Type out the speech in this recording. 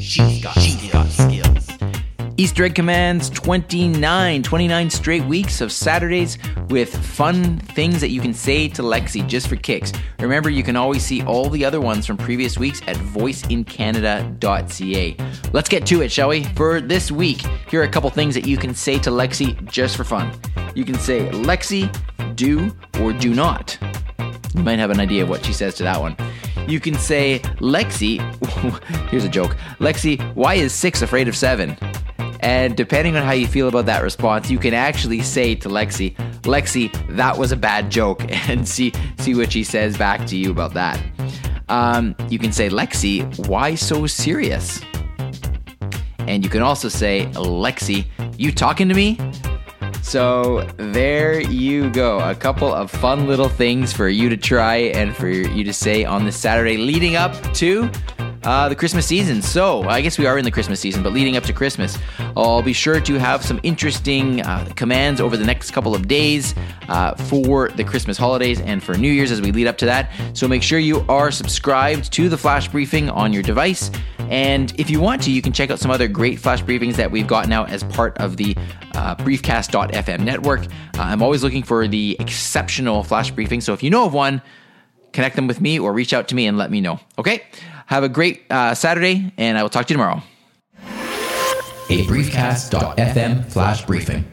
She's got, got skills. Easter egg commands 29, 29 straight weeks of Saturdays with fun things that you can say to Lexi just for kicks. Remember, you can always see all the other ones from previous weeks at voiceincanada.ca. Let's get to it, shall we? For this week, here are a couple things that you can say to Lexi just for fun. You can say, Lexi, do or do not. You might have an idea of what she says to that one. You can say, Lexi, here's a joke Lexi, why is six afraid of seven? And depending on how you feel about that response, you can actually say to Lexi, Lexi, that was a bad joke, and see see what she says back to you about that. Um, you can say, Lexi, why so serious? And you can also say, Lexi, you talking to me? So there you go. A couple of fun little things for you to try and for you to say on this Saturday leading up to uh, the Christmas season. So I guess we are in the Christmas season, but leading up to Christmas, I'll be sure to have some interesting uh, commands over the next couple of days uh, for the Christmas holidays and for New Year's as we lead up to that. So make sure you are subscribed to the flash briefing on your device. And if you want to, you can check out some other great flash briefings that we've gotten out as part of the uh, briefcast.fm network. Uh, I'm always looking for the exceptional flash briefing. So if you know of one, connect them with me or reach out to me and let me know. Okay? Have a great uh, Saturday, and I will talk to you tomorrow. A briefcast.fm flash briefing.